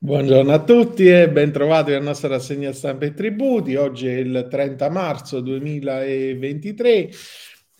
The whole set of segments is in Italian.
Buongiorno a tutti e ben trovati alla nostra rassegna stampa e tributi. Oggi è il 30 marzo 2023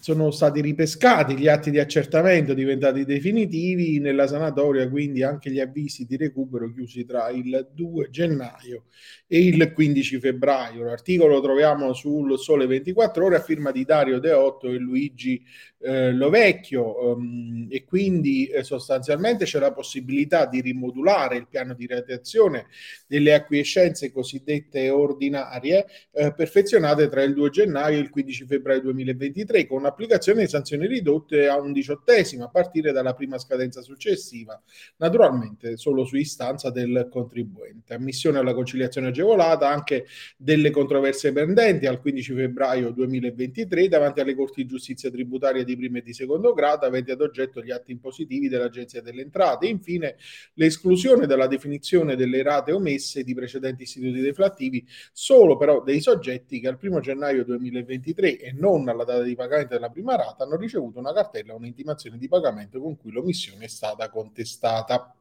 sono stati ripescati gli atti di accertamento diventati definitivi nella sanatoria, quindi anche gli avvisi di recupero chiusi tra il 2 gennaio e il 15 febbraio. L'articolo lo troviamo sul Sole 24 Ore a firma di Dario Deotto e Luigi eh, Lovecchio um, e quindi eh, sostanzialmente c'è la possibilità di rimodulare il piano di radiazione delle acquiescenze cosiddette ordinarie eh, perfezionate tra il 2 gennaio e il 15 febbraio 2023 con applicazione di sanzioni ridotte a un diciottesimo a partire dalla prima scadenza successiva, naturalmente solo su istanza del contribuente. Ammissione alla conciliazione agevolata anche delle controversie pendenti al 15 febbraio 2023 davanti alle corti di giustizia tributaria di primo e di secondo grado aventi ad oggetto gli atti impositivi dell'Agenzia delle Entrate infine l'esclusione dalla definizione delle rate omesse di precedenti istituti deflattivi solo però dei soggetti che al 1 gennaio 2023 e non alla data di pagamento della prima rata hanno ricevuto una cartella o un'intimazione di pagamento con cui l'omissione è stata contestata.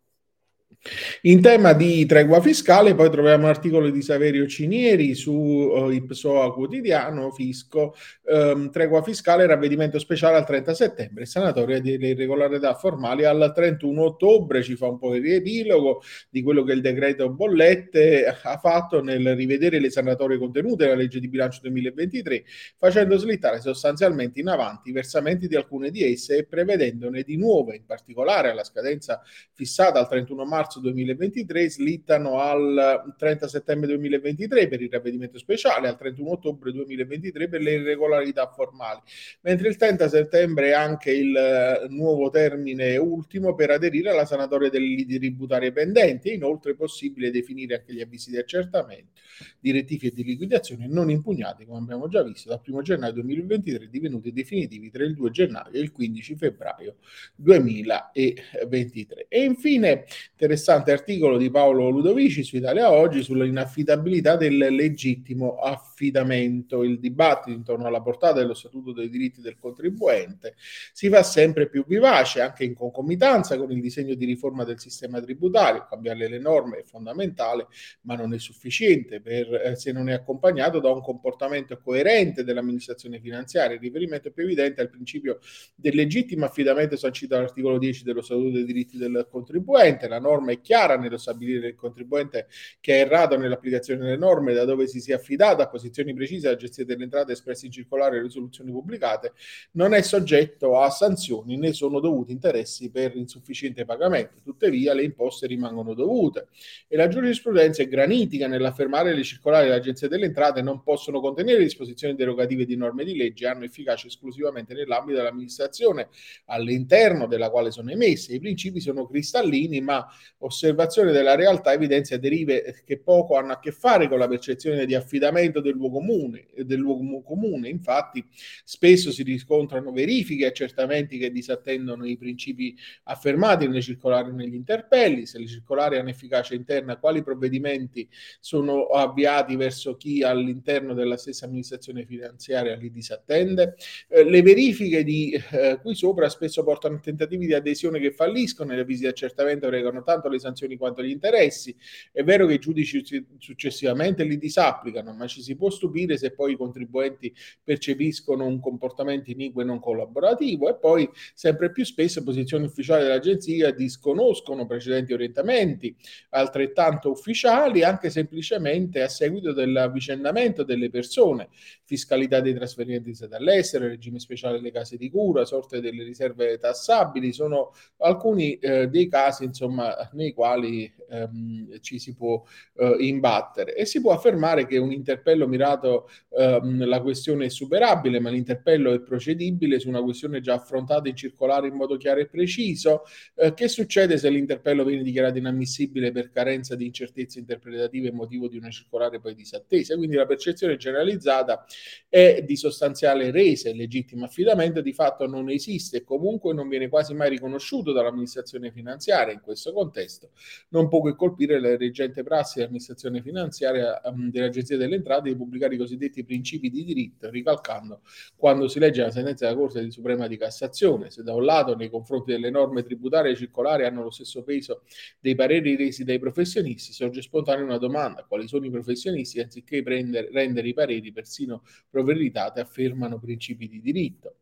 In tema di tregua fiscale, poi troviamo l'articolo di Saverio Cinieri su uh, Ipsoa Quotidiano, Fisco, um, tregua fiscale, ravvedimento speciale al 30 settembre, sanatoria delle irregolarità formali al 31 ottobre, ci fa un po' il riepilogo di quello che il decreto bollette ha fatto nel rivedere le sanatorie contenute nella legge di bilancio 2023, facendo slittare sostanzialmente in avanti i versamenti di alcune di esse e prevedendone di nuove, in particolare alla scadenza fissata al 31 marzo marzo 2023 slittano al 30 settembre 2023 per il ravvedimento speciale, al 31 ottobre 2023 per le irregolarità formali, mentre il 30 settembre è anche il eh, nuovo termine ultimo per aderire alla sanatoria delle liti tributarie pendenti. Inoltre è possibile definire anche gli avvisi di accertamento, di rettifica e di liquidazione non impugnati, come abbiamo già visto, dal 1 gennaio 2023 divenuti definitivi tra il 2 gennaio e il 15 febbraio 2023. E infine, interessante articolo di Paolo Ludovici su Italia Oggi sull'inaffidabilità del legittimo affidamento. Il dibattito intorno alla portata dello Statuto dei diritti del contribuente si fa sempre più vivace, anche in concomitanza con il disegno di riforma del sistema tributario. Cambiare le norme è fondamentale, ma non è sufficiente per, eh, se non è accompagnato da un comportamento coerente dell'amministrazione finanziaria. Il riferimento più evidente al principio del legittimo affidamento sancito dall'articolo 10 dello Statuto dei diritti del contribuente. La norma norma è chiara nello stabilire il contribuente che è errato nell'applicazione delle norme, da dove si sia affidato a posizioni precise alla gestione delle entrate espresse in circolare e risoluzioni pubblicate, non è soggetto a sanzioni né sono dovuti interessi per insufficiente pagamento. Tuttavia le imposte rimangono dovute e la giurisprudenza è granitica nell'affermare che le circolari dell'Agenzia delle Entrate non possono contenere disposizioni derogative di norme di legge, hanno efficacia esclusivamente nell'ambito dell'amministrazione all'interno della quale sono emesse. I principi sono cristallini, ma osservazione della realtà evidenzia derive che poco hanno a che fare con la percezione di affidamento del luogo comune. Del luogo comune. Infatti, spesso si riscontrano verifiche e accertamenti che disattendono i principi affermati nelle circolari e negli interpelli. Se le circolari hanno efficacia interna, quali provvedimenti sono avviati verso chi all'interno della stessa amministrazione finanziaria li disattende? Eh, le verifiche di eh, qui sopra spesso portano a tentativi di adesione che falliscono e le visite di accertamento regano tanto tanto le sanzioni quanto gli interessi. È vero che i giudici successivamente li disapplicano, ma ci si può stupire se poi i contribuenti percepiscono un comportamento iniquo e non collaborativo e poi sempre più spesso posizioni ufficiali dell'agenzia disconoscono precedenti orientamenti altrettanto ufficiali anche semplicemente a seguito dell'avvicendamento delle persone, fiscalità dei trasferimenti dall'estero, regime speciale delle case di cura, sorte delle riserve tassabili, sono alcuni eh, dei casi insomma nei quali ehm, ci si può eh, imbattere e si può affermare che un interpello mirato ehm, la questione è superabile, ma l'interpello è procedibile su una questione già affrontata in circolare in modo chiaro e preciso. Eh, che succede se l'interpello viene dichiarato inammissibile per carenza di incertezze interpretative e motivo di una circolare poi disattesa? Quindi la percezione generalizzata è di sostanziale resa, il legittimo affidamento di fatto non esiste e comunque non viene quasi mai riconosciuto dall'amministrazione finanziaria. In questo contesto contesto non può che colpire la reggente prassi dell'amministrazione finanziaria um, dell'Agenzia delle Entrate di pubblicare i cosiddetti principi di diritto, ricalcando quando si legge la sentenza della Corte di Suprema di Cassazione. Se da un lato nei confronti delle norme tributarie circolari hanno lo stesso peso dei pareri resi dai professionisti, sorge spontanea una domanda, quali sono i professionisti anziché prendere, rendere i pareri persino pro veritate affermano principi di diritto.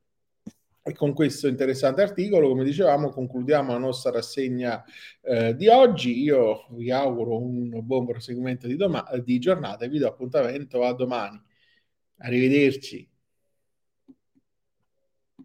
E con questo interessante articolo, come dicevamo, concludiamo la nostra rassegna eh, di oggi. Io vi auguro un buon proseguimento di, doma- di giornata e vi do appuntamento a domani. Arrivederci.